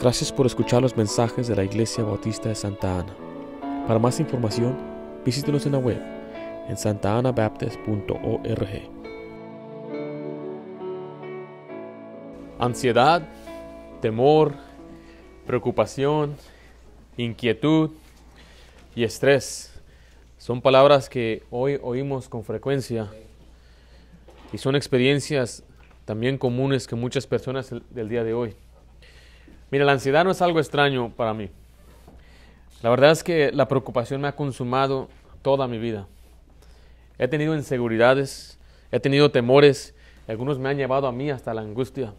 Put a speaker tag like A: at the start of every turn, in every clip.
A: Gracias por escuchar los mensajes de la Iglesia Bautista de Santa Ana. Para más información, visítenos en la web en santaanabaptist.org. Ansiedad, temor, preocupación, inquietud y estrés son palabras que hoy oímos con frecuencia y son experiencias también comunes que muchas personas del día de hoy. Mira, la ansiedad no es algo extraño para mí. La verdad es que la preocupación me ha consumado toda mi vida. He tenido inseguridades, he tenido temores, algunos me han llevado a mí hasta la angustia.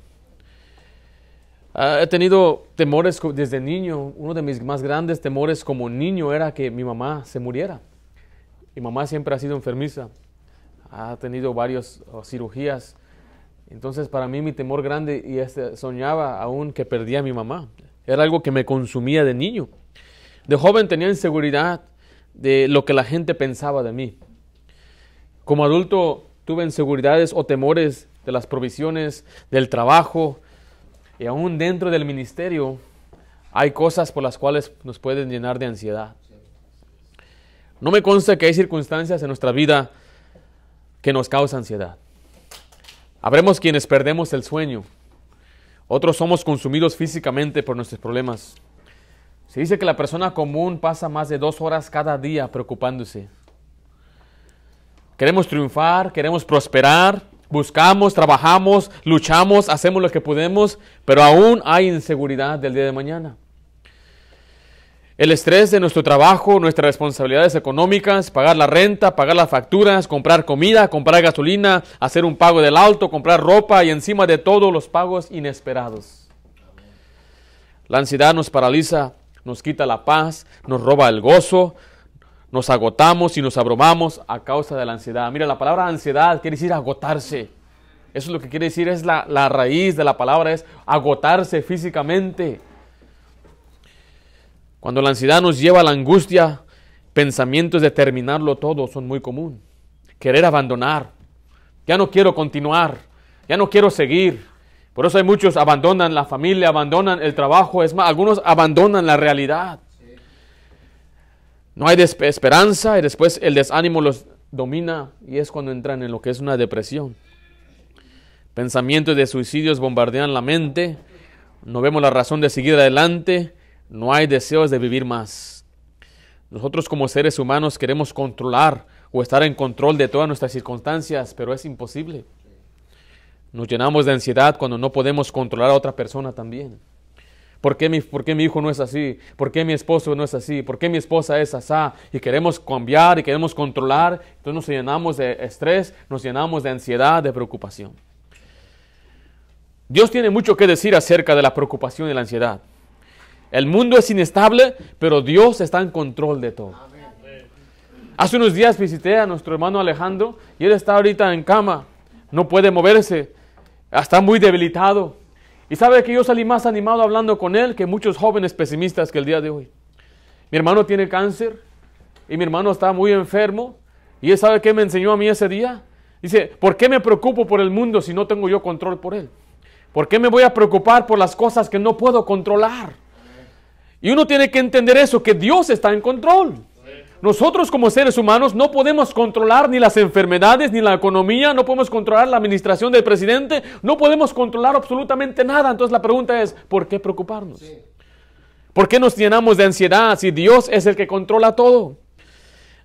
A: Ah, he tenido temores desde niño. Uno de mis más grandes temores como niño era que mi mamá se muriera. Mi mamá siempre ha sido enfermiza, ha tenido varias oh, cirugías. Entonces para mí mi temor grande y este, soñaba aún que perdía a mi mamá. Era algo que me consumía de niño. De joven tenía inseguridad de lo que la gente pensaba de mí. Como adulto tuve inseguridades o temores de las provisiones, del trabajo, y aún dentro del ministerio hay cosas por las cuales nos pueden llenar de ansiedad. No me consta que hay circunstancias en nuestra vida que nos causan ansiedad. Habremos quienes perdemos el sueño. Otros somos consumidos físicamente por nuestros problemas. Se dice que la persona común pasa más de dos horas cada día preocupándose. Queremos triunfar, queremos prosperar, buscamos, trabajamos, luchamos, hacemos lo que podemos, pero aún hay inseguridad del día de mañana. El estrés de nuestro trabajo, nuestras responsabilidades económicas, pagar la renta, pagar las facturas, comprar comida, comprar gasolina, hacer un pago del auto, comprar ropa y encima de todo los pagos inesperados. La ansiedad nos paraliza, nos quita la paz, nos roba el gozo, nos agotamos y nos abrumamos a causa de la ansiedad. Mira, la palabra ansiedad quiere decir agotarse. Eso es lo que quiere decir, es la, la raíz de la palabra, es agotarse físicamente. Cuando la ansiedad nos lleva a la angustia, pensamientos de terminarlo todo son muy común. Querer abandonar. Ya no quiero continuar. Ya no quiero seguir. Por eso hay muchos abandonan la familia, abandonan el trabajo. Es más, algunos abandonan la realidad. No hay esperanza y después el desánimo los domina y es cuando entran en lo que es una depresión. Pensamientos de suicidios bombardean la mente. No vemos la razón de seguir adelante no hay deseos de vivir más. Nosotros como seres humanos queremos controlar o estar en control de todas nuestras circunstancias, pero es imposible. Nos llenamos de ansiedad cuando no podemos controlar a otra persona también. ¿Por qué, mi, ¿Por qué mi hijo no es así? ¿Por qué mi esposo no es así? ¿Por qué mi esposa es así? Y queremos cambiar y queremos controlar. Entonces nos llenamos de estrés, nos llenamos de ansiedad, de preocupación. Dios tiene mucho que decir acerca de la preocupación y la ansiedad. El mundo es inestable, pero Dios está en control de todo. Hace unos días visité a nuestro hermano Alejandro y él está ahorita en cama, no puede moverse, está muy debilitado. Y sabe que yo salí más animado hablando con él que muchos jóvenes pesimistas que el día de hoy. Mi hermano tiene cáncer y mi hermano está muy enfermo. ¿Y él sabe qué me enseñó a mí ese día? Dice, ¿por qué me preocupo por el mundo si no tengo yo control por él? ¿Por qué me voy a preocupar por las cosas que no puedo controlar? Y uno tiene que entender eso, que Dios está en control. Nosotros como seres humanos no podemos controlar ni las enfermedades, ni la economía, no podemos controlar la administración del presidente, no podemos controlar absolutamente nada. Entonces la pregunta es, ¿por qué preocuparnos? ¿Por qué nos llenamos de ansiedad si Dios es el que controla todo?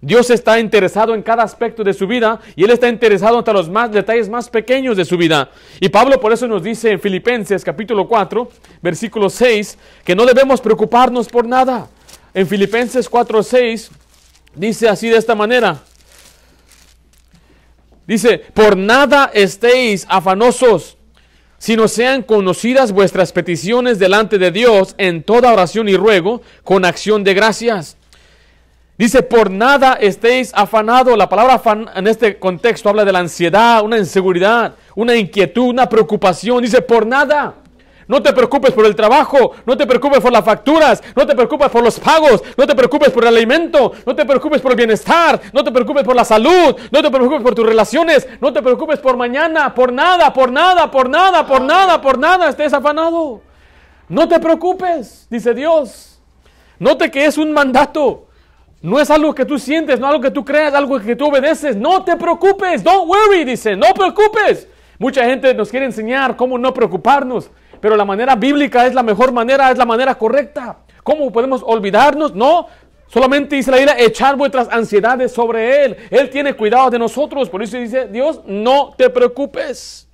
A: Dios está interesado en cada aspecto de su vida y Él está interesado hasta los más detalles más pequeños de su vida. Y Pablo por eso nos dice en Filipenses capítulo 4, versículo 6, que no debemos preocuparnos por nada. En Filipenses 4, 6 dice así de esta manera. Dice, por nada estéis afanosos, sino sean conocidas vuestras peticiones delante de Dios en toda oración y ruego con acción de gracias. Dice, por nada estéis afanados. La palabra afan en este contexto habla de la ansiedad, una inseguridad, una inquietud, una preocupación. Dice, por nada. No te preocupes por el trabajo, no te preocupes por las facturas, no te preocupes por los pagos, no te preocupes por el alimento, no te preocupes por el bienestar, no te preocupes por la salud, no te preocupes por tus relaciones, no te preocupes por mañana, por nada, por nada, por nada, por nada, por nada, estés afanado. No te preocupes, dice Dios. Note que es un mandato. No es algo que tú sientes, no es algo que tú creas, algo que tú obedeces. No te preocupes, don't worry, dice, no preocupes. Mucha gente nos quiere enseñar cómo no preocuparnos, pero la manera bíblica es la mejor manera, es la manera correcta. ¿Cómo podemos olvidarnos? No, solamente dice la Biblia, echar vuestras ansiedades sobre Él. Él tiene cuidado de nosotros, por eso dice Dios, no te preocupes.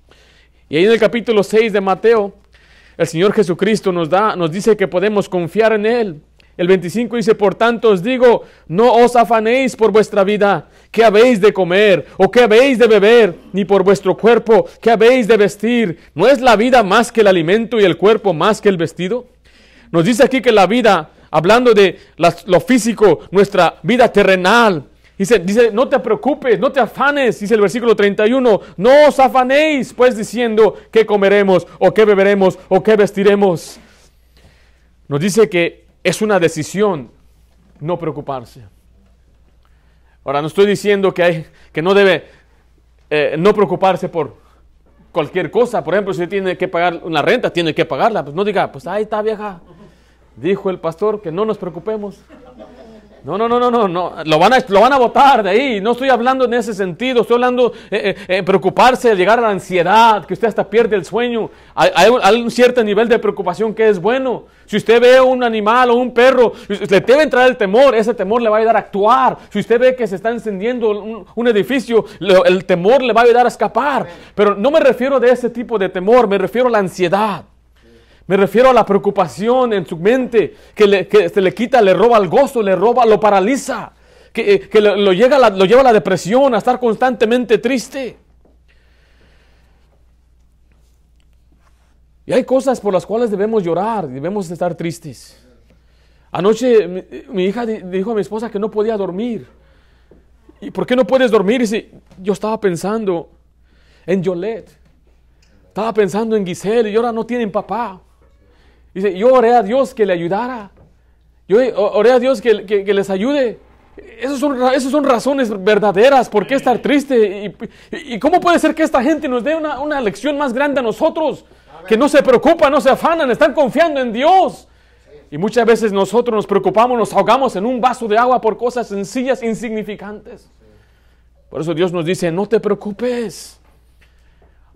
A: Y ahí en el capítulo 6 de Mateo, el Señor Jesucristo nos da, nos dice que podemos confiar en Él. El 25 dice, por tanto os digo, no os afanéis por vuestra vida, qué habéis de comer o qué habéis de beber, ni por vuestro cuerpo, qué habéis de vestir. ¿No es la vida más que el alimento y el cuerpo más que el vestido? Nos dice aquí que la vida, hablando de lo físico, nuestra vida terrenal, Dice, dice, no te preocupes, no te afanes, dice el versículo 31, no os afanéis, pues diciendo qué comeremos o qué beberemos o qué vestiremos. Nos dice que es una decisión no preocuparse. Ahora, no estoy diciendo que, hay, que no debe eh, no preocuparse por cualquier cosa. Por ejemplo, si tiene que pagar una renta, tiene que pagarla. Pues no diga, pues ahí está vieja. Dijo el pastor que no nos preocupemos. No, no, no, no, no, no. Lo van, a, lo van a votar de ahí. No estoy hablando en ese sentido. Estoy hablando de eh, eh, preocuparse, llegar a la ansiedad, que usted hasta pierde el sueño. Hay, un, cierto nivel de preocupación que es bueno. Si usted ve un animal o un perro, le debe entrar el temor. Ese temor le va a ayudar a actuar. Si usted ve que se está encendiendo un, un edificio, el temor le va a ayudar a escapar. Pero no me refiero de ese tipo de temor, me refiero a la ansiedad. Me refiero a la preocupación en su mente que, se le quita, le roba el gozo, le roba, lo paraliza, que, eh, lo, llega lo lleva a la depresión, a estar constantemente triste. Y hay cosas por las cuales debemos llorar, debemos estar tristes. Anoche mi, hija dijo a mi esposa que no podía dormir. ¿Y por qué no puedes dormir? Dice, yo estaba pensando en Yolette. Estaba pensando en Giselle y ahora no tienen papá. Dice, yo oré a Dios que le ayudara. Yo oré a Dios que, les ayude. Esas son, son, razones verdaderas. ¿Por qué estar triste? ¿Y, cómo puede ser que esta gente nos dé una, lección más grande a nosotros? Que no se preocupan, no se afanan, están confiando en Dios. Y muchas veces nosotros nos preocupamos, nos ahogamos en un vaso de agua por cosas sencillas, insignificantes. Por eso Dios nos dice, no te preocupes.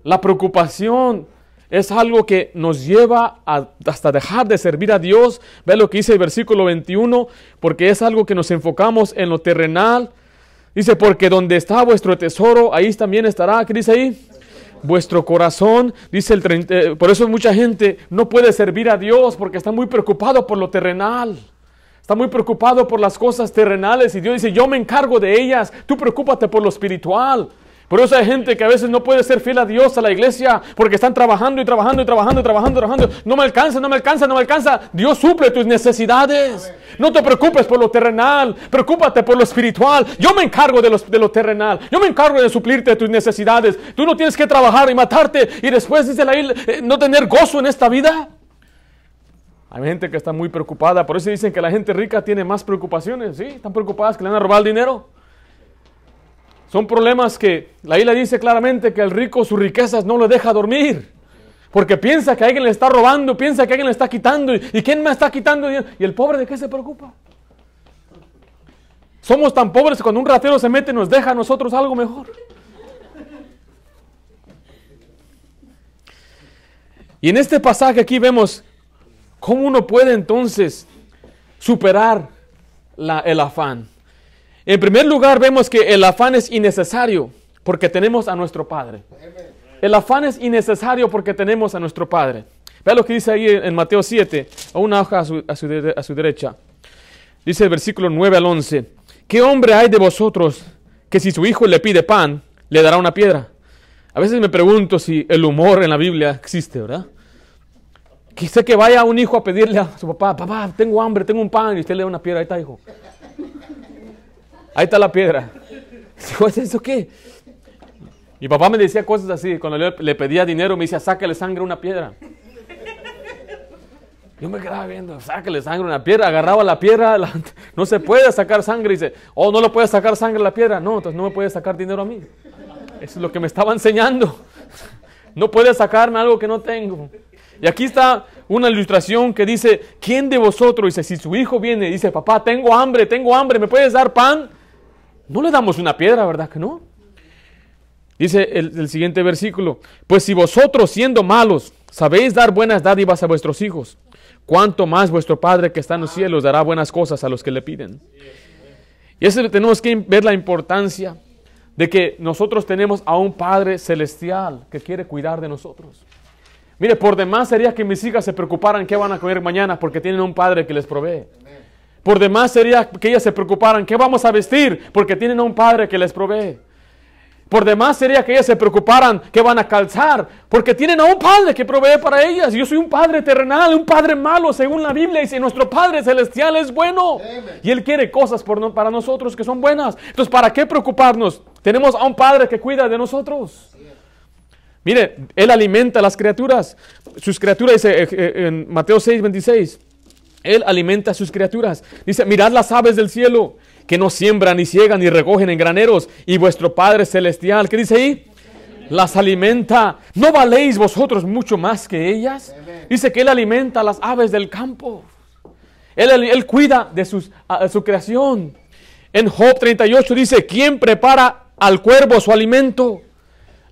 A: La preocupación es algo que nos lleva hasta dejar de servir a Dios. Ve lo que dice el versículo 21, porque es algo que nos enfocamos en lo terrenal. Dice, porque donde está vuestro tesoro, ahí también estará. ¿Qué dice ahí? Vuestro corazón, dice el 30, eh, por eso mucha gente no puede servir a Dios porque está muy preocupado por lo terrenal. Está muy preocupado por las cosas terrenales y Dios dice, yo me encargo de ellas, tú preocúpate por lo espiritual. Por eso hay gente que a veces no puede ser fiel a Dios, a la iglesia, porque están trabajando y trabajando y trabajando y trabajando trabajando. No me alcanza, no me alcanza, no me alcanza. Dios suple tus necesidades. No te preocupes por lo terrenal, preocúpate por lo espiritual. Yo me encargo de, de lo terrenal. Yo me encargo de suplirte tus necesidades. Tú no tienes que trabajar y matarte y después, dice la isla, eh, no tener gozo en esta vida. Hay gente que está muy preocupada, por eso dicen que la gente rica tiene más preocupaciones, ¿sí? Están preocupadas que le van a robar el dinero. Son problemas que la isla dice claramente que el rico sus riquezas no lo deja dormir. Porque piensa que alguien le está robando, piensa que alguien le está quitando. ¿Y, quién me está quitando? ¿Y el pobre de qué se preocupa? Somos tan pobres que cuando un ratero se mete nos deja a nosotros algo mejor. Y en este pasaje aquí vemos cómo uno puede entonces superar el afán. En primer lugar, vemos que el afán es innecesario porque tenemos a nuestro Padre. El afán es innecesario porque tenemos a nuestro Padre. Vea lo que dice ahí en Mateo 7, a una hoja a su, derecha. Dice el versículo 9 al 11. ¿Qué hombre hay de vosotros que si su hijo le pide pan, le dará una piedra? A veces me pregunto si el humor en la Biblia existe, ¿verdad? Sé que vaya un hijo a pedirle a su papá, papá, tengo hambre, tengo un pan, y usted le da una piedra, ahí está, hijo. Ahí está la piedra. ¿Es eso qué? Mi papá me decía cosas así. Cuando le, pedía dinero, me decía, sácale sangre a una piedra. Yo me quedaba viendo, sácale sangre a una piedra. Agarraba la piedra, no se puede sacar sangre. Y dice, oh, no lo puede sacar sangre la piedra. No, entonces no me puede sacar dinero a mí. Eso es lo que me estaba enseñando. No puede sacarme algo que no tengo. Y aquí está una ilustración que dice, ¿quién de vosotros? Dice, si su hijo viene y dice, papá, tengo hambre, tengo hambre, ¿me puedes dar pan? No le damos una piedra, ¿verdad que no? Dice el, el siguiente versículo, pues si vosotros siendo malos sabéis dar buenas dádivas a vuestros hijos, cuánto más vuestro Padre que está en los cielos dará buenas cosas a los que le piden. Y eso tenemos que ver la importancia de que nosotros tenemos a un Padre celestial que quiere cuidar de nosotros. Mire, por demás sería que mis hijas se preocuparan qué van a comer mañana porque tienen un Padre que les provee. Por demás sería que ellas se preocuparan qué vamos a vestir porque tienen a un Padre que les provee. Por demás sería que ellas se preocuparan qué van a calzar, porque tienen a un Padre que provee para ellas. Yo soy un Padre terrenal, un Padre malo, según la Biblia dice, nuestro Padre celestial es bueno. Y Él quiere cosas para nosotros que son buenas. Entonces, ¿para qué preocuparnos? Tenemos a un Padre que cuida de nosotros. Mire, Él alimenta a las criaturas. Sus criaturas, dice eh, eh, en Mateo 6, 26, Él alimenta a sus criaturas. Dice, mirad las aves del cielo, que no siembran, ni ciegan, ni recogen en graneros, y vuestro Padre Celestial, ¿qué dice ahí? Las alimenta. ¿No valéis vosotros mucho más que ellas? Dice que Él alimenta a las aves del campo. Él, él cuida de sus, su creación. En Job 38 dice, ¿quién prepara al cuervo su alimento?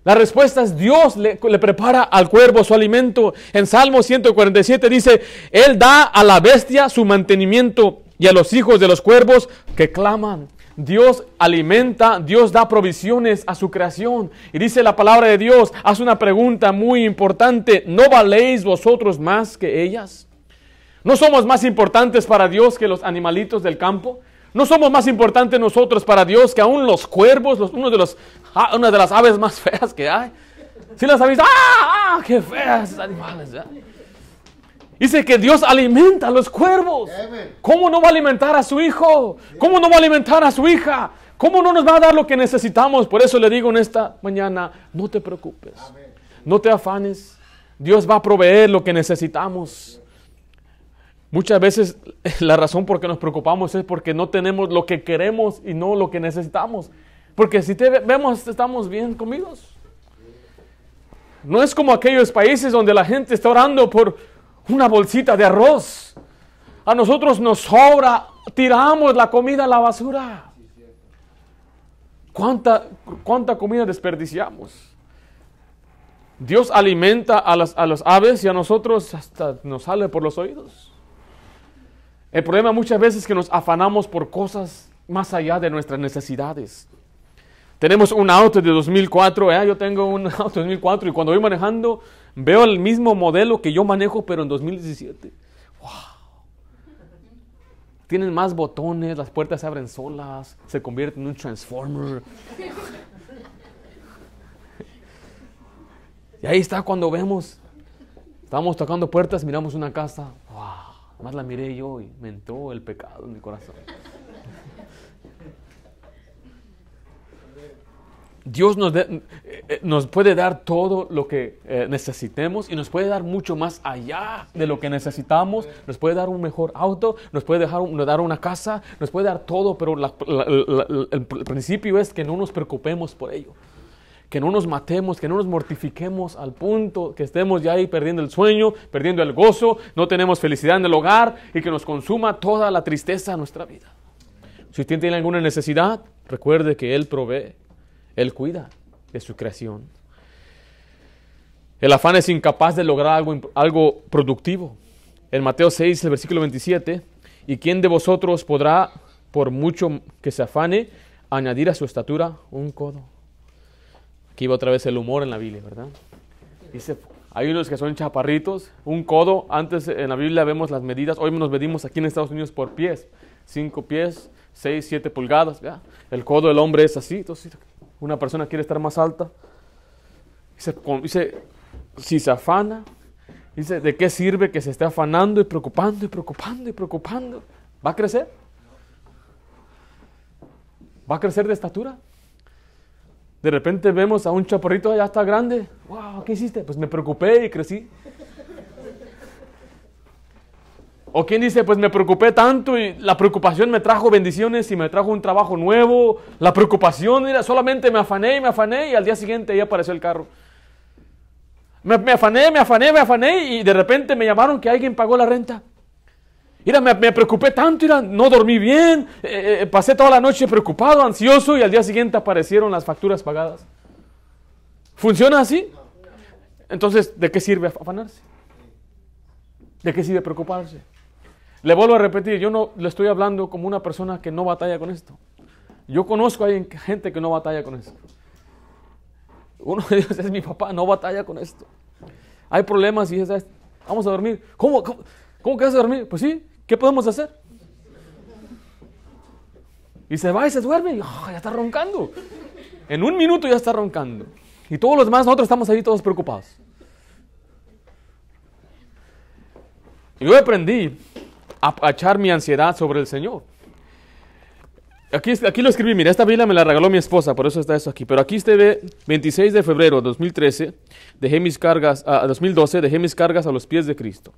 A: La respuesta es Dios le, prepara al cuervo su alimento. En Salmo 147 dice, Él da a la bestia su mantenimiento y a los hijos de los cuervos que claman. Dios alimenta, Dios da provisiones a su creación. Y dice la palabra de Dios, hace una pregunta muy importante, ¿no valéis vosotros más que ellas? ¿No somos más importantes para Dios que los animalitos del campo? ¿No somos más importantes nosotros para Dios que aún los cuervos, los, uno de los, una de las aves más feas que hay? Si las habéis, ¡ah! ¡ah! ¡Qué feas animales! ¿ya? Dice que Dios alimenta a los cuervos. ¿Cómo no va a alimentar a su hijo? ¿Cómo no va a alimentar a su hija? ¿Cómo no nos va a dar lo que necesitamos? Por eso le digo en esta mañana, no te preocupes, no te afanes. Dios va a proveer lo que necesitamos. Muchas veces la razón por que nos preocupamos es porque no tenemos lo que queremos y no lo que necesitamos. Porque si te vemos, estamos bien comidos. No es como aquellos países donde la gente está orando por una bolsita de arroz. A nosotros nos sobra, tiramos la comida a la basura. ¿Cuánta, cuánta comida desperdiciamos? Dios alimenta a las, a las aves y a nosotros hasta nos sale por los oídos. El problema muchas veces es que nos afanamos por cosas más allá de nuestras necesidades. Tenemos un auto de 2004, ¿eh? yo tengo un auto de 2004 y cuando voy manejando veo el mismo modelo que yo manejo pero en 2017. ¡Wow! Tienen más botones, las puertas se abren solas, se convierte en un transformer. Y ahí está cuando vemos, estamos tocando puertas, miramos una casa, ¡wow! Más la miré yo y me el pecado en mi corazón. Dios nos, de, eh, nos, puede dar todo lo que eh, necesitemos y nos puede dar mucho más allá de lo que necesitamos. Nos puede dar un mejor auto, nos puede dejar, dar una casa, nos puede dar todo, pero la, la, el principio es que no nos preocupemos por ello. Que no nos matemos, que no nos mortifiquemos al punto que estemos ya ahí perdiendo el sueño, perdiendo el gozo, no tenemos felicidad en el hogar y que nos consuma toda la tristeza de nuestra vida. Si usted tiene alguna necesidad, recuerde que Él provee. Él cuida de su creación. El afán es incapaz de lograr algo, algo productivo. En Mateo 6, el versículo 27, ¿y quién de vosotros podrá, por mucho que se afane, añadir a su estatura un codo? Aquí otra vez el humor en la Biblia, ¿verdad? Dice, hay unos que son chaparritos, un codo, antes en la Biblia vemos las medidas, hoy nos medimos aquí en Estados Unidos por pies, cinco pies, seis, siete pulgadas, ¿ya? El codo del hombre es así, entonces una persona quiere estar más alta, dice, dice, si se afana, dice, ¿de qué sirve que se esté afanando y preocupando y preocupando y preocupando? ¿Va a crecer? ¿Va a crecer de estatura? De repente vemos a un chaparrito, ya está grande. Wow, ¿qué hiciste? Pues me preocupé y crecí. O quien dice, pues me preocupé tanto y la preocupación me trajo bendiciones y me trajo un trabajo nuevo. La preocupación, mira, solamente me afané y me afané y al día siguiente ya apareció el carro. Me afané, me afané, me afané y de repente me llamaron que alguien pagó la renta. Mira, me, preocupé tanto, mira, no dormí bien, eh, eh, pasé toda la noche preocupado, ansioso y al día siguiente aparecieron las facturas pagadas. ¿Funciona así? Entonces, ¿de qué sirve afanarse? ¿De qué sirve preocuparse? Le vuelvo a repetir, yo no le estoy hablando como una persona que no batalla con esto. Yo conozco a gente que no batalla con esto. Uno de ellos es mi papá, no batalla con esto. Hay problemas y dice, vamos a dormir. ¿Cómo, cómo, cómo que vas a dormir? Pues sí, ¿qué podemos hacer? Y se va y se duerme y oh, ya está roncando. En un minuto ya está roncando. Y todos los demás, nosotros estamos ahí todos preocupados. Yo aprendí a, echar mi ansiedad sobre el Señor. Aquí, aquí lo escribí, mira, esta Biblia me la regaló mi esposa, por eso está eso aquí. Pero aquí usted ve 26 de febrero de 2013, dejé mis cargas, a 2012, dejé mis cargas a los pies de Cristo.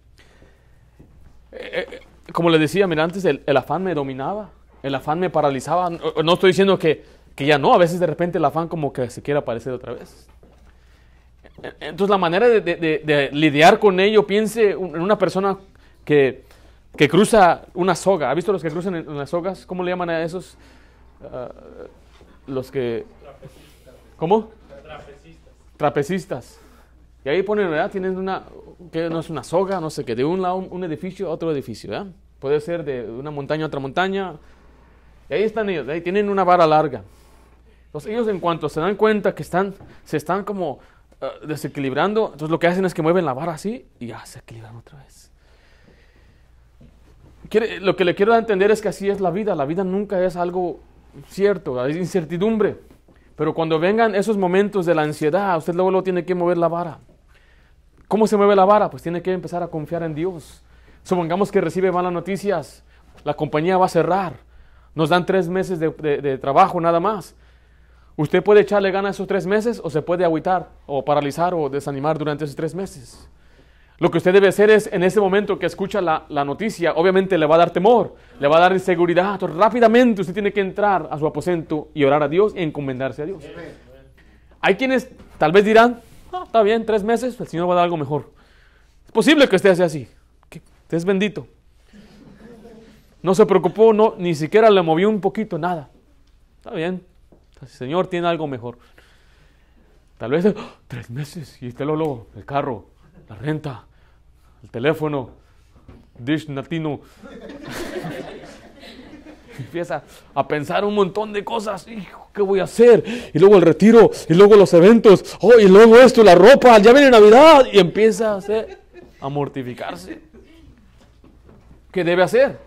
A: Eh, eh, como le decía, mira, antes el, afán me dominaba, el afán me paralizaba. No, estoy diciendo que, que, ya no, a veces de repente el afán como que se quiere aparecer otra vez. Entonces la manera de, lidiar con ello, piense en una persona que que cruza una soga. ¿Ha visto los que cruzan en, las sogas? ¿Cómo le llaman a esos? Ah, los que... ¿Cómo? Trapecistas. Trapecistas. Y ahí ponen, ¿verdad? Tienen una, que no es una soga, no sé qué, de un lado un, edificio a otro edificio, ¿verdad? Puede ser de una montaña a otra montaña. Y ahí están ellos, ahí tienen una vara larga. Entonces ellos en cuanto se dan cuenta que están, se están como ah, desequilibrando, entonces lo que hacen es que mueven la vara así y ya se equilibran otra vez lo que le quiero entender es que así es la vida. La vida nunca es algo cierto, hay incertidumbre. Pero cuando vengan esos momentos de la ansiedad, usted luego, luego tiene que mover la vara. ¿Cómo se mueve la vara? Pues tiene que empezar a confiar en Dios. Supongamos que recibe malas noticias, la compañía va a cerrar, nos dan tres meses de, de trabajo nada más. Usted puede echarle ganas esos tres meses o se puede agüitar o paralizar o desanimar durante esos tres meses. Lo que usted debe hacer es, en ese momento que escucha la, noticia, obviamente le va a dar temor, le va a dar inseguridad. Entonces, rápidamente usted tiene que entrar a su aposento y orar a Dios y encomendarse a Dios. Hay quienes tal vez dirán, ah, está bien, tres meses, el Señor va a dar algo mejor. Es posible que usted sea así. Es bendito. No se preocupó, no, ni siquiera le movió un poquito, nada. Está bien, el Señor tiene algo mejor. Tal vez, ¡ah! tres meses, y usted lo, lo, el carro, la renta, el teléfono, Dish Latino. Empieza a pensar un montón de cosas. Hijo, ¿qué voy a hacer? Y luego el retiro, y luego los eventos, oh, y luego esto, la ropa, ya viene Navidad. Y empieza a mortificarse. ¿Qué debe hacer?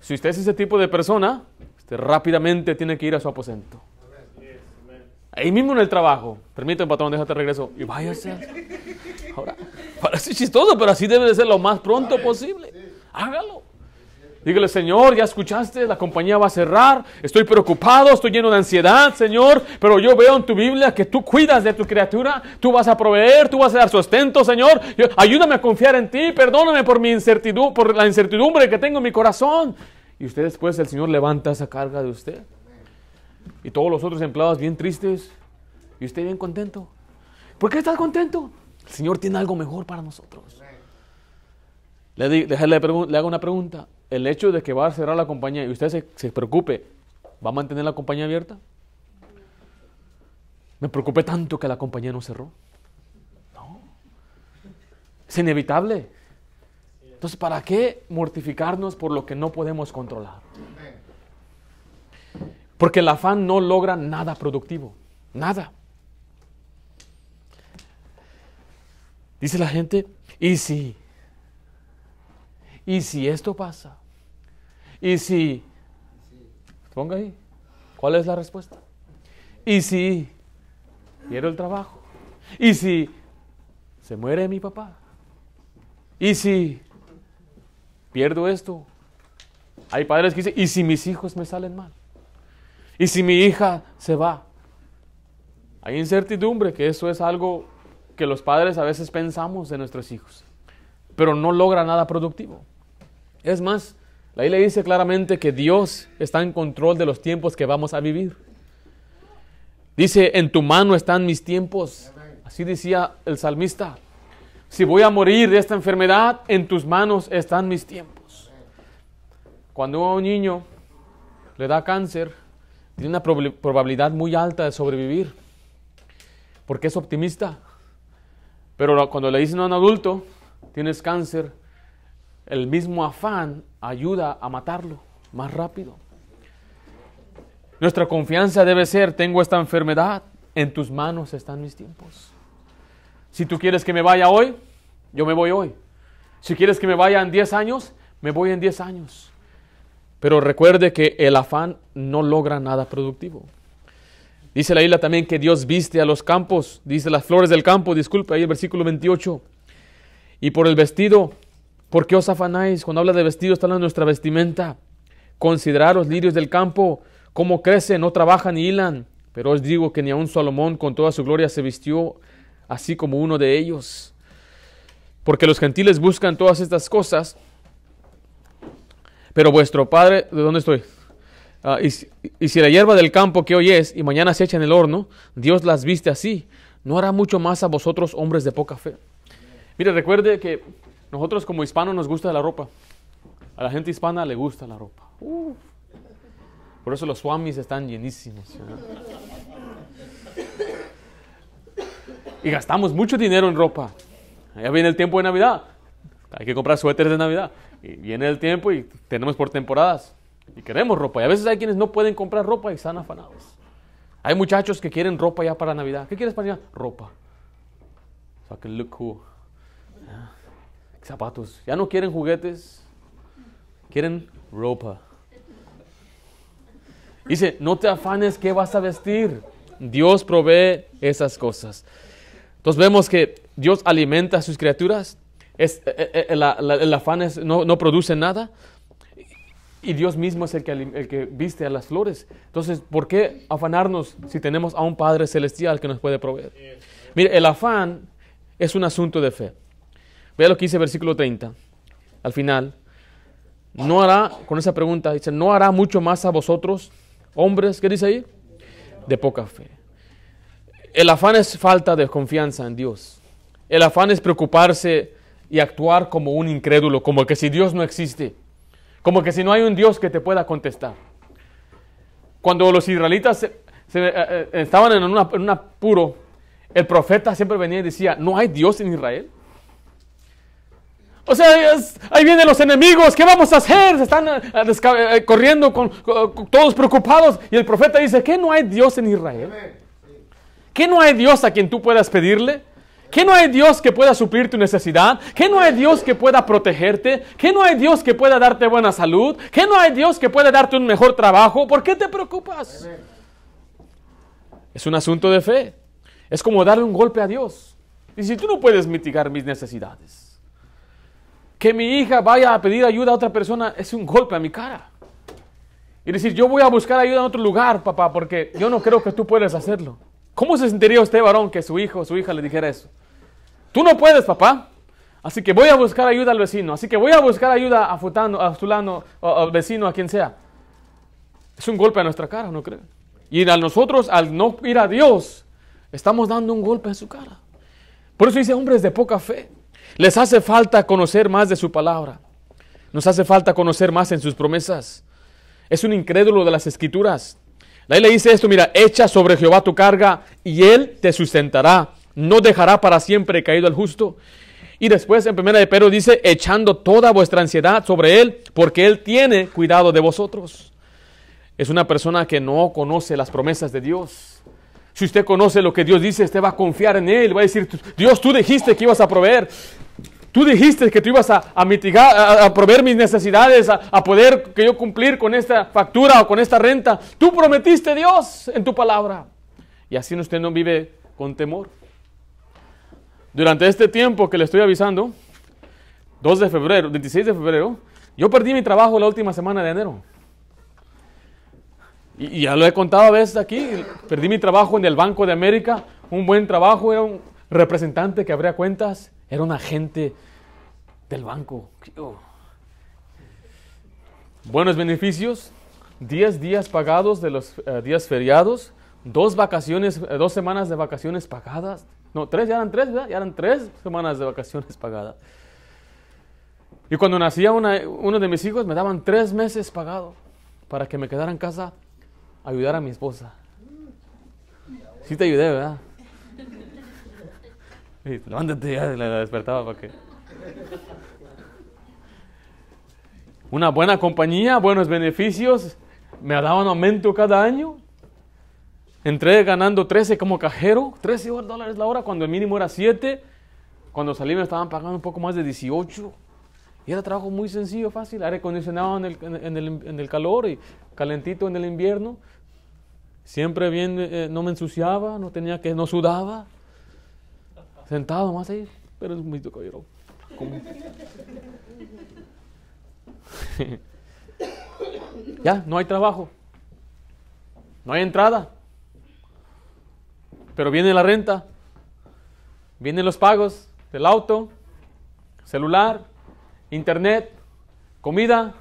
A: Si usted es ese tipo de persona, usted rápidamente tiene que ir a su aposento. Ahí mismo en el trabajo. Permíteme, patrón, déjate regreso. Y váyase. Ahora, parece chistoso, pero así debe de ser lo más pronto posible. Hágalo. Dígale, Señor, ya escuchaste, la compañía va a cerrar, estoy preocupado, estoy lleno de ansiedad, Señor, pero yo veo en tu Biblia que tú cuidas de tu criatura, tú vas a proveer, tú vas a dar sustento, Señor. ayúdame a confiar en ti, perdóname por mi incertidumbre, por la incertidumbre que tengo en mi corazón. Y usted después, el Señor levanta esa carga de usted. Y todos los otros empleados bien tristes. Y usted bien contento. ¿Por qué estás contento? El Señor tiene algo mejor para nosotros. Le, hago una pregunta. El hecho de que va a cerrar la compañía y usted se, se preocupe, ¿va a mantener la compañía abierta? Me preocupé tanto que la compañía no cerró. No. Es inevitable. Entonces, ¿para qué mortificarnos por lo que no podemos controlar? Porque el afán no logra nada productivo. Nada. Dice la gente, ¿y si? ¿Y si esto pasa? ¿Y si? Ponga ahí. ¿Cuál es la respuesta? ¿Y si quiero el trabajo? ¿Y si se muere mi papá? ¿Y si pierdo esto? Hay padres que dicen, ¿y si mis hijos me salen mal? ¿Y si mi hija se va? Hay incertidumbre, que eso es algo que los padres a veces pensamos de nuestros hijos, pero no logra nada productivo. Es más, la Biblia dice claramente que Dios está en control de los tiempos que vamos a vivir. Dice, en tu mano están mis tiempos. Así decía el salmista. Si voy a morir de esta enfermedad, en tus manos están mis tiempos. Cuando un niño le da cáncer, tiene una probabilidad muy alta de sobrevivir, porque es optimista. Pero cuando le dicen a un adulto, tienes cáncer, el mismo afán ayuda a matarlo más rápido. Nuestra confianza debe ser, tengo esta enfermedad, en tus manos están mis tiempos. Si tú quieres que me vaya hoy, yo me voy hoy. Si quieres que me vaya en 10 años, me voy en 10 años. Pero recuerde que el afán no logra nada productivo. Dice la isla también que Dios viste a los campos, dice las flores del campo, disculpe, ahí el versículo 28. Y por el vestido, ¿por qué os afanáis? Cuando habla de vestido, está hablando nuestra vestimenta. Considerad los lirios del campo, cómo crecen, no trabajan ni hilan. Pero os digo que ni aun Salomón con toda su gloria se vistió así como uno de ellos. Porque los gentiles buscan todas estas cosas, pero vuestro Padre, ¿de dónde estoy? Ah, y, si la hierba del campo que hoy es y mañana se echa en el horno, Dios las viste así, ¿no hará mucho más a vosotros hombres de poca fe? Mire, recuerde que nosotros como hispanos nos gusta la ropa. A la gente hispana le gusta la ropa. Por eso los swamis están llenísimos. Y gastamos mucho dinero en ropa. Ya viene el tiempo de Navidad. Hay que comprar suéteres de Navidad. Y viene el tiempo y tenemos por temporadas. Y queremos ropa. Y a veces hay quienes no pueden comprar ropa y están afanados. Hay muchachos que quieren ropa ya para Navidad. ¿Qué quieres para Navidad? Ropa. So I can look cool. Zapatos. Ya no quieren juguetes. Quieren ropa. Dice, no te afanes qué vas a vestir. Dios provee esas cosas. Entonces vemos que Dios alimenta a sus criaturas. Es, eh, eh, el, afán no, no, produce nada. Y Dios mismo es el que, el que viste a las flores. Entonces, ¿por qué afanarnos si tenemos a un Padre Celestial que nos puede proveer? Mire, el afán es un asunto de fe. Vea lo que dice versículo 30. Al final, no hará, con esa pregunta, dice, no hará mucho más a vosotros, hombres, ¿qué dice ahí? De poca fe. El afán es falta de confianza en Dios. El afán es preocuparse y actuar como un incrédulo, como que si Dios no existe, como que si no hay un Dios que te pueda contestar. Cuando los israelitas eh, eh, estaban en, un apuro, el profeta siempre venía y decía, ¿no hay Dios en Israel? O sea, ahí vienen los enemigos, ¿qué vamos a hacer? Se están eh, corriendo con, todos preocupados. Y el profeta dice, ¿qué no hay Dios en Israel? ¿Qué no hay Dios a quien tú puedas pedirle? ¿Qué no hay Dios que pueda suplir tu necesidad? ¿Qué no hay Dios que pueda protegerte? ¿Qué no hay Dios que pueda darte buena salud? ¿Qué no hay Dios que pueda darte un mejor trabajo? ¿Por qué te preocupas? Es un asunto de fe. Es como darle un golpe a Dios. Y si tú no puedes mitigar mis necesidades, que mi hija vaya a pedir ayuda a otra persona es un golpe a mi cara. Y decir, yo voy a buscar ayuda en otro lugar, papá, porque yo no creo que tú puedas hacerlo. ¿Cómo se sentiría usted, varón, que su hijo o su hija le dijera eso? Tú no puedes, papá. Así que voy a buscar ayuda al vecino. Así que voy a buscar ayuda a Futano, a Fulano, al vecino, a quien sea. Es un golpe a nuestra cara, ¿no creen? Y a nosotros, al no ir a Dios, estamos dando un golpe a su cara. Por eso dice hombres de poca fe. Les hace falta conocer más de su palabra. Nos hace falta conocer más en sus promesas. Es un incrédulo de las escrituras. Ahí le dice esto, mira, echa sobre Jehová tu carga y él te sustentará. No dejará para siempre caído el justo. Y después en primera de Pedro dice, echando toda vuestra ansiedad sobre él, porque él tiene cuidado de vosotros. Es una persona que no conoce las promesas de Dios. Si usted conoce lo que Dios dice, usted va a confiar en Él, va a decir, Dios, tú dijiste que ibas a proveer. Tú dijiste que tú ibas a, mitigar, a, proveer mis necesidades, a, poder que yo cumplir con esta factura o con esta renta. Tú prometiste Dios en tu palabra. Y así usted no vive con temor. Durante este tiempo que le estoy avisando, 2 de febrero, 26 de febrero, yo perdí mi trabajo la última semana de enero. Y, ya lo he contado a veces aquí, perdí mi trabajo en el Banco de América, un buen trabajo, era un representante que abría cuentas era un agente del banco. Buenos beneficios, 10 días pagados de los eh, días feriados, dos vacaciones, eh, dos semanas de vacaciones pagadas. No, tres, ya eran tres, ¿verdad? Ya eran tres semanas de vacaciones pagadas. Y cuando nacía uno de mis hijos, me daban tres meses pagado para que me quedara en casa ayudar a mi esposa. Sí te ayudé, ¿verdad? levántate ya, la despertaba para que... Una buena compañía, buenos beneficios, me daban aumento cada año. Entré ganando 13 como cajero, 13 dólares la hora, cuando el mínimo era 7. Cuando salí me estaban pagando un poco más de 18. Y era trabajo muy sencillo, fácil, aire acondicionado en el, en el, en el calor y calentito en el invierno. Siempre bien, eh, no me ensuciaba, no tenía que, no sudaba. Sentado más ahí, pero es muy caballero. ya, no hay trabajo. No hay entrada. Pero viene la renta. Vienen los pagos del auto, celular, internet, comida,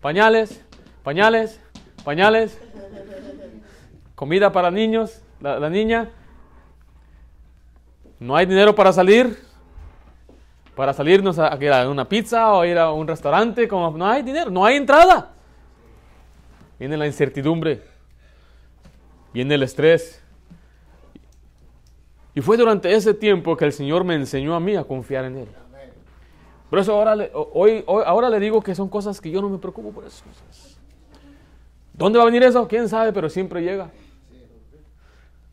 A: pañales, pañales, pañales, comida para niños, la, niña. No hay dinero para salir, para salirnos a, a, a una pizza o ir a un restaurante, como no hay dinero, no hay entrada. Viene la incertidumbre, viene el estrés. Y fue durante ese tiempo que el Señor me enseñó a mí a confiar en Él. Por eso ahora le, hoy, ahora le digo que son cosas que yo no me preocupo por esas cosas. ¿Dónde va a venir eso? ¿Quién sabe? Pero siempre llega.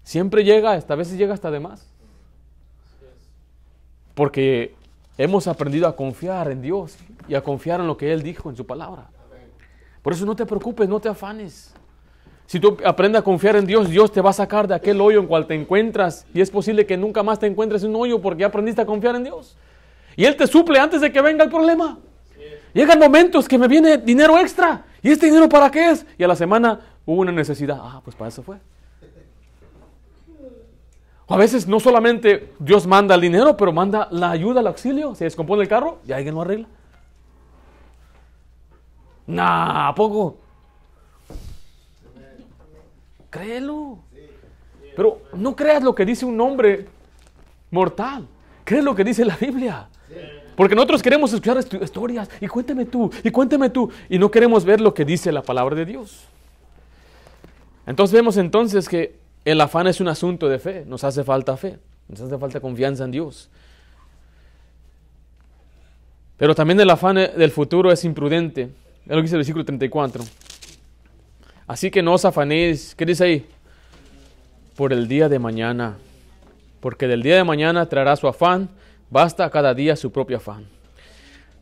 A: Siempre llega, hasta a veces llega hasta de más. Porque hemos aprendido a confiar en Dios y a confiar en lo que Él dijo en su palabra. Por eso no te preocupes, no te afanes. Si tú aprendes a confiar en Dios, Dios te va a sacar de aquel hoyo en cual te encuentras. Y es posible que nunca más te encuentres en un hoyo porque ya aprendiste a confiar en Dios. Y Él te suple antes de que venga el problema. Llegan momentos que me viene dinero extra. ¿Y este dinero para qué es? Y a la semana hubo una necesidad. Ah, pues para eso fue. O a veces no solamente Dios manda el dinero, pero manda la ayuda, el auxilio. Se descompone el carro y alguien lo arregla. Nah, ¿a poco? Créelo. Pero no creas lo que dice un hombre mortal. Crees lo que dice la Biblia. Porque nosotros queremos escuchar historias y cuéntame tú, y cuéntame tú, y no queremos ver lo que dice la palabra de Dios. Entonces vemos entonces que el afán es un asunto de fe, nos hace falta fe, nos hace falta confianza en Dios. Pero también el afán del futuro es imprudente. Es lo que dice el versículo 34. Así que no os afanéis, ¿qué dice ahí? Por el día de mañana, porque del día de mañana traerá su afán Basta cada día su propio afán.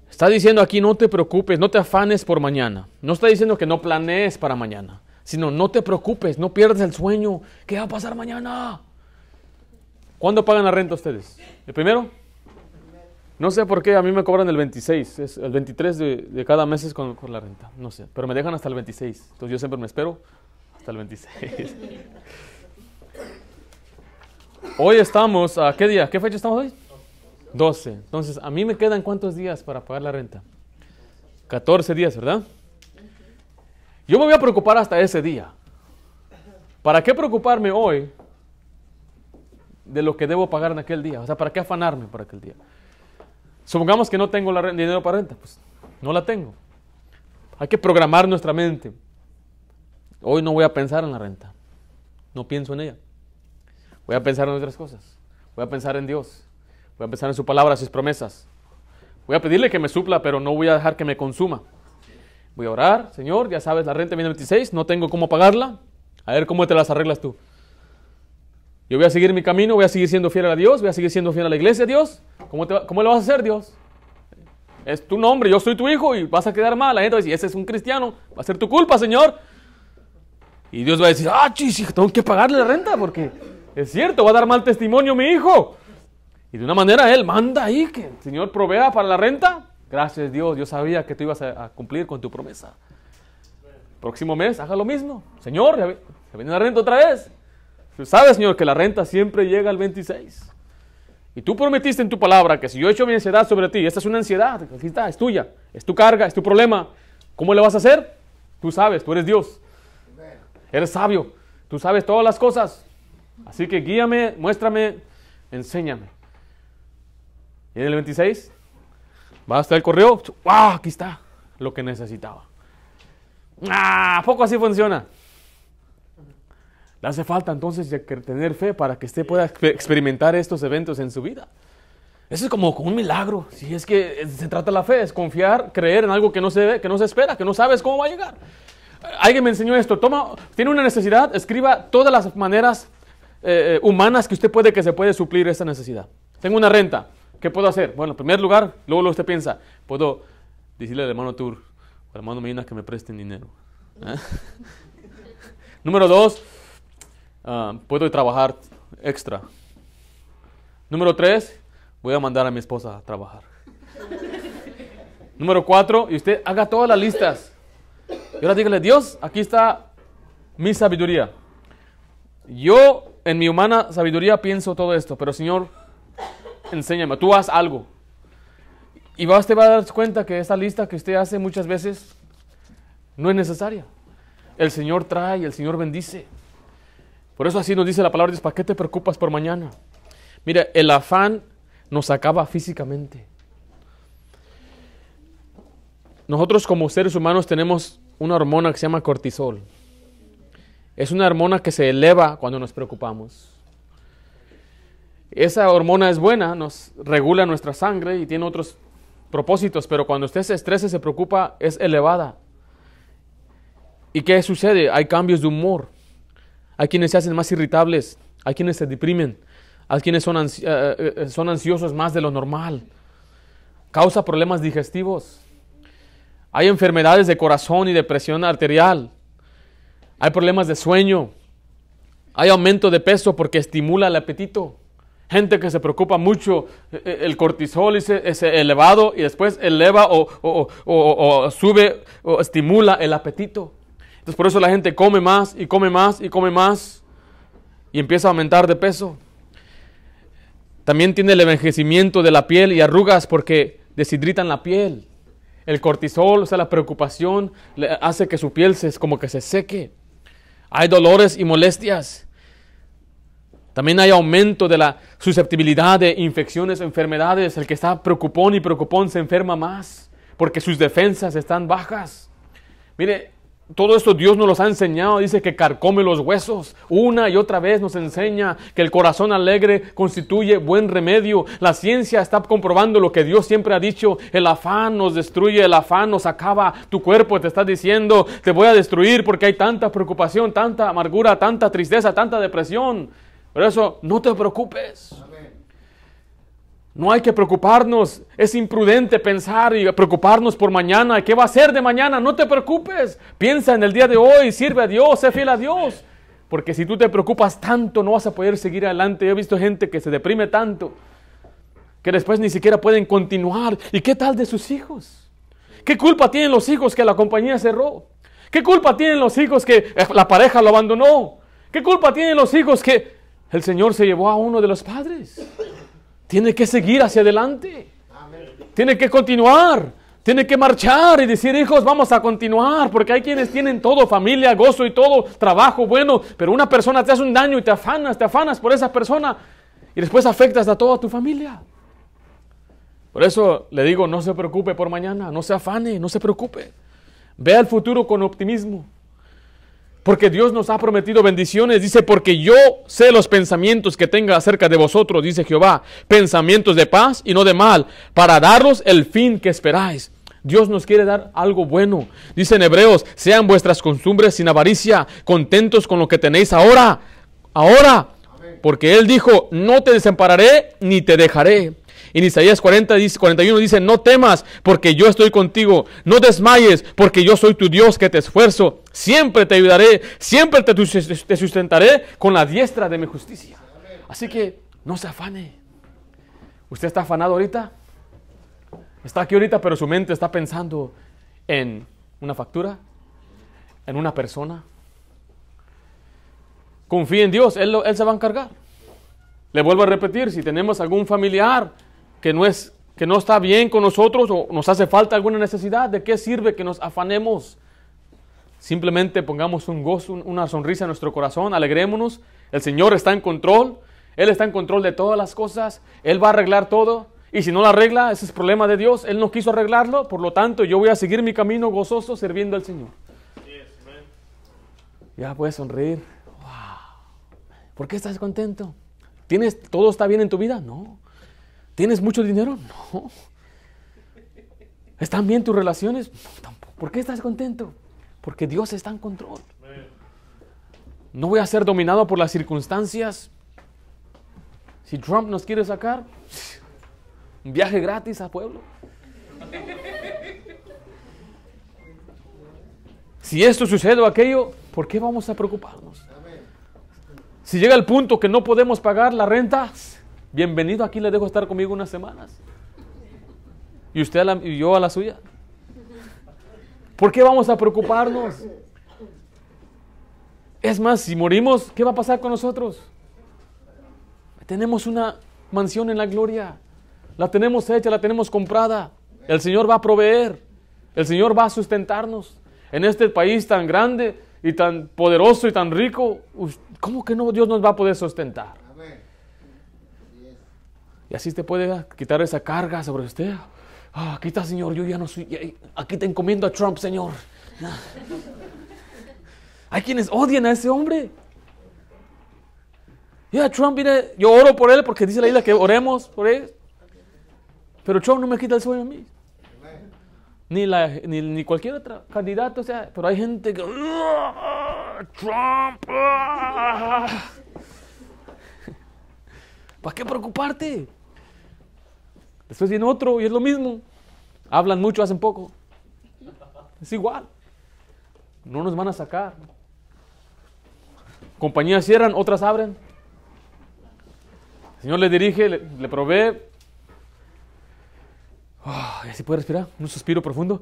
A: Está diciendo aquí no te preocupes, no te afanes por mañana. No está diciendo que no planees para mañana, sino no te preocupes, no pierdas el sueño. ¿Qué va a pasar mañana? ¿Cuándo pagan la renta ustedes? ¿El primero? No sé por qué, a mí me cobran el 26, es el 23 de, cada mes es con, la renta, no sé, pero me dejan hasta el 26, entonces yo siempre me espero hasta el 26. hoy estamos, ¿a qué día? ¿Qué fecha estamos hoy? 12. Entonces, a mí me quedan cuántos días para pagar la renta? 14 días, ¿verdad? Yo me voy a preocupar hasta ese día. ¿Para qué preocuparme hoy de lo que debo pagar en aquel día? O sea, ¿para qué afanarme para aquel día? Supongamos que no tengo dinero para renta, pues no la tengo. Hay que programar nuestra mente. Hoy no voy a pensar en la renta. No pienso en ella. Voy a pensar en otras cosas. Voy a pensar en Dios. Voy a pensar en su palabra, sus promesas. Voy a pedirle que me supla, pero no voy a dejar que me consuma. Voy a orar, Señor, ya sabes, la renta viene 26, no tengo cómo pagarla. A ver cómo te las arreglas tú. Yo voy a seguir mi camino, voy a seguir siendo fiel a Dios, voy a seguir siendo fiel a la iglesia, Dios. ¿Cómo, te, cómo lo vas a hacer, Dios? Es tu nombre, yo soy tu hijo y vas a quedar mal. La gente va a decir, ese es un cristiano, va a ser tu culpa, Señor. Y Dios va a decir, ah, chis, tengo que pagarle la renta porque es cierto, va a dar mal testimonio mi hijo. Y de una manera Él manda ahí que el Señor provea para la renta. Gracias Dios, yo sabía que tú ibas a, cumplir con tu promesa. Próximo mes, haga lo mismo. Señor, ya viene la renta otra vez. Tú sabes, Señor, que la renta siempre llega al 26. Y tú prometiste en tu palabra que si yo echo mi ansiedad sobre ti, esta es una ansiedad, aquí es tuya, es tu carga, es tu problema. ¿Cómo le vas a hacer? Tú sabes, tú eres Dios. Eres sabio, tú sabes todas las cosas. Así que guíame, muéstrame enséñame. Y en el 26, va hasta el correo, ¡wow! Aquí está lo que necesitaba. ¡Ah! Poco así funciona. Le hace falta entonces tener fe para que usted pueda experimentar estos eventos en su vida. Eso es como, un milagro. Si es que se trata la fe, es confiar, creer en algo que no se ve, que no se espera, que no sabes cómo va a llegar. Alguien me enseñó esto. Toma, tiene una necesidad, escriba todas las maneras eh, eh, humanas que usted puede que se puede suplir esa necesidad. Tengo una renta. ¿Qué puedo hacer? Bueno, en primer lugar, luego, luego usted piensa, puedo decirle al hermano Tour, al hermano Medina que me presten dinero. ¿Eh? Número dos, ah, puedo trabajar extra. Número tres, voy a mandar a mi esposa a trabajar. Número cuatro, y usted haga todas las listas. Y ahora dígale, Dios, aquí está mi sabiduría. Yo en mi humana sabiduría pienso todo esto, pero Señor, enséñame, tú haz algo. Y usted va a darse cuenta que esa lista que usted hace muchas veces no es necesaria. El Señor trae, el Señor bendice. Por eso así nos dice la palabra, dice, ¿para qué te preocupas por mañana? Mira, el afán nos acaba físicamente. Nosotros como seres humanos tenemos una hormona que se llama cortisol. Es una hormona que se eleva cuando nos preocupamos. Esa hormona es buena, nos regula nuestra sangre y tiene otros propósitos, pero cuando usted se estresa se preocupa, es elevada. ¿Y qué sucede? Hay cambios de humor. Hay quienes se hacen más irritables, hay quienes se deprimen, hay quienes son, eh, eh, eh, son ansiosos más de lo normal. Causa problemas digestivos. Hay enfermedades de corazón y de presión arterial. Hay problemas de sueño. Hay aumento de peso porque estimula el apetito. Gente que se preocupa mucho, el cortisol es elevado y después eleva o, sube o estimula el apetito. Entonces por eso la gente come más y come más y come más y empieza a aumentar de peso. También tiene el envejecimiento de la piel y arrugas porque deshidratan la piel. El cortisol, o sea, la preocupación, hace que su piel se, como que se seque. Hay dolores y molestias. También hay aumento de la susceptibilidad de infecciones, enfermedades. El que está preocupón y preocupón se enferma más porque sus defensas están bajas. Mire, todo esto Dios nos los ha enseñado, dice que carcome los huesos. Una y otra vez nos enseña que el corazón alegre constituye buen remedio. La ciencia está comprobando lo que Dios siempre ha dicho. El afán nos destruye, el afán nos acaba. Tu cuerpo te está diciendo, te voy a destruir porque hay tanta preocupación, tanta amargura, tanta tristeza, tanta depresión. Por eso, no te preocupes. No hay que preocuparnos. Es imprudente pensar y preocuparnos por mañana. ¿Qué va a ser de mañana? No te preocupes. Piensa en el día de hoy. Sirve a Dios. Sé fiel a Dios. Porque si tú te preocupas tanto, no vas a poder seguir adelante. Yo he visto gente que se deprime tanto que después ni siquiera pueden continuar. ¿Y qué tal de sus hijos? ¿Qué culpa tienen los hijos que la compañía cerró? ¿Qué culpa tienen los hijos que la pareja lo abandonó? ¿Qué culpa tienen los hijos que el Señor se llevó a uno de los padres? Tiene que seguir hacia adelante. Tiene que continuar. Tiene que marchar y decir, hijos, vamos a continuar, porque hay quienes tienen todo, familia, gozo y todo, trabajo bueno, pero una persona te hace un daño y te afanas, te afanas por esa persona y después afectas a toda tu familia. Por eso le digo, no se preocupe por mañana, no se afane, no se preocupe. Vea el futuro con optimismo. Porque Dios nos ha prometido bendiciones. Dice, porque yo sé los pensamientos que tenga acerca de vosotros, dice Jehová. Pensamientos de paz y no de mal, para daros el fin que esperáis. Dios nos quiere dar algo bueno. Dice en Hebreos, sean vuestras costumbres sin avaricia, contentos con lo que tenéis ahora. Ahora. Porque Él dijo, no te desampararé ni te dejaré. En Isaías 40, 41 dice, no temas porque yo estoy contigo, no desmayes porque yo soy tu Dios que te esfuerzo, siempre te ayudaré, siempre te sustentaré con la diestra de mi justicia. Así que no se afane. ¿Usted está afanado ahorita? Está aquí ahorita, pero su mente está pensando en una factura, en una persona. Confíe en Dios, Él, Él se va a encargar. Le vuelvo a repetir, si tenemos algún familiar que no, es, que no está bien con nosotros o nos hace falta alguna necesidad, ¿de qué sirve que nos afanemos? Simplemente pongamos un gozo, una sonrisa en nuestro corazón, alegrémonos. El Señor está en control. Él está en control de todas las cosas, Él va a arreglar todo. Y si no lo arregla, ese es problema de Dios. Él no quiso arreglarlo, por lo tanto yo voy a seguir mi camino gozoso sirviendo al Señor. Ya puedes sonreír. ¿Por qué estás contento? ¿Tienes, ¿Todo está bien en tu vida? No. ¿Tienes mucho dinero? No. ¿Están bien tus relaciones? No, tampoco. ¿Por qué estás contento? Porque Dios está en control. No voy a ser dominado por las circunstancias. Si Trump nos quiere sacar, un viaje gratis a pueblo. Si esto sucede o aquello, ¿por qué vamos a preocuparnos? Si llega el punto que no podemos pagar la renta, bienvenido, aquí le dejo estar conmigo unas semanas. Y usted y yo a la suya. ¿Por qué vamos a preocuparnos? Es más, si morimos, ¿qué va a pasar con nosotros? Tenemos una mansión en la gloria. La tenemos hecha, la tenemos comprada. El Señor va a proveer. El Señor va a sustentarnos. En este país tan grande y tan poderoso y tan rico, ¿cómo que no Dios nos va a poder sustentar? Así te puede quitar esa carga sobre usted. Ah, aquí está, Señor, yo ya no soy. Aquí te encomiendo a Trump, Señor. Hay quienes odian a ese hombre. Ya, Trump, mire, yo oro por él porque dice la isla que oremos por él. Pero Trump no me quita el sueño a mí. Ni, la, ni, cualquier otro candidato, o sea, pero hay gente que. Trump. ¿Para qué preocuparte? Después viene otro y es lo mismo. Hablan mucho, hacen poco. Es igual. No nos van a sacar. Compañías cierran, otras abren. El Señor le dirige, le, provee. Oh, y así puede respirar. Un suspiro profundo.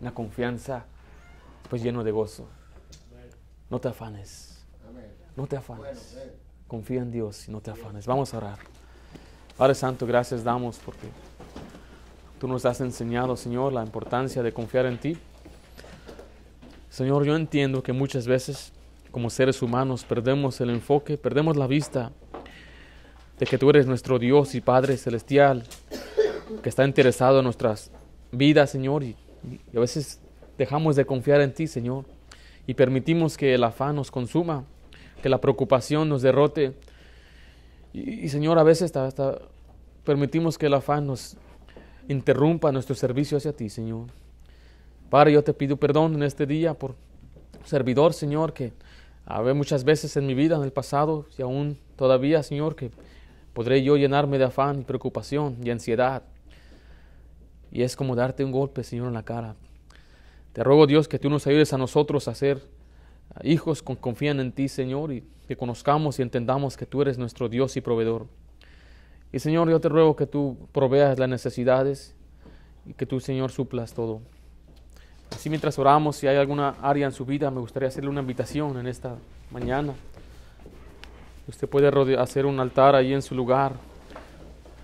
A: una confianza, pues lleno de gozo. No te afanes. No te afanes. Confía en Dios y no te afanes. Vamos a orar. Padre Santo, gracias damos porque tú nos has enseñado, Señor, la importancia de confiar en ti. Señor, yo entiendo que muchas veces como seres humanos perdemos el enfoque, perdemos la vista de que tú eres nuestro Dios y Padre Celestial, que está interesado en nuestras vidas, Señor, y, y a veces dejamos de confiar en ti, Señor, y permitimos que el afán nos consuma que la preocupación nos derrote. Y, Señor, a veces hasta, permitimos que el afán nos interrumpa nuestro servicio hacia ti, Señor. Padre, yo te pido perdón en este día por servidor, Señor, que ver muchas veces en mi vida, en el pasado y aún todavía, Señor, que podré yo llenarme de afán y preocupación y ansiedad. Y es como darte un golpe, Señor, en la cara. Te ruego, Dios, que tú nos ayudes a nosotros a ser hijos confían en ti, Señor, y que conozcamos y entendamos que tú eres nuestro Dios y proveedor. Y Señor, yo te ruego que tú proveas las necesidades y que tú, Señor, suplas todo. Así mientras oramos, si hay alguna área en su vida, me gustaría hacerle una invitación en esta mañana. Usted puede hacer un altar ahí en su lugar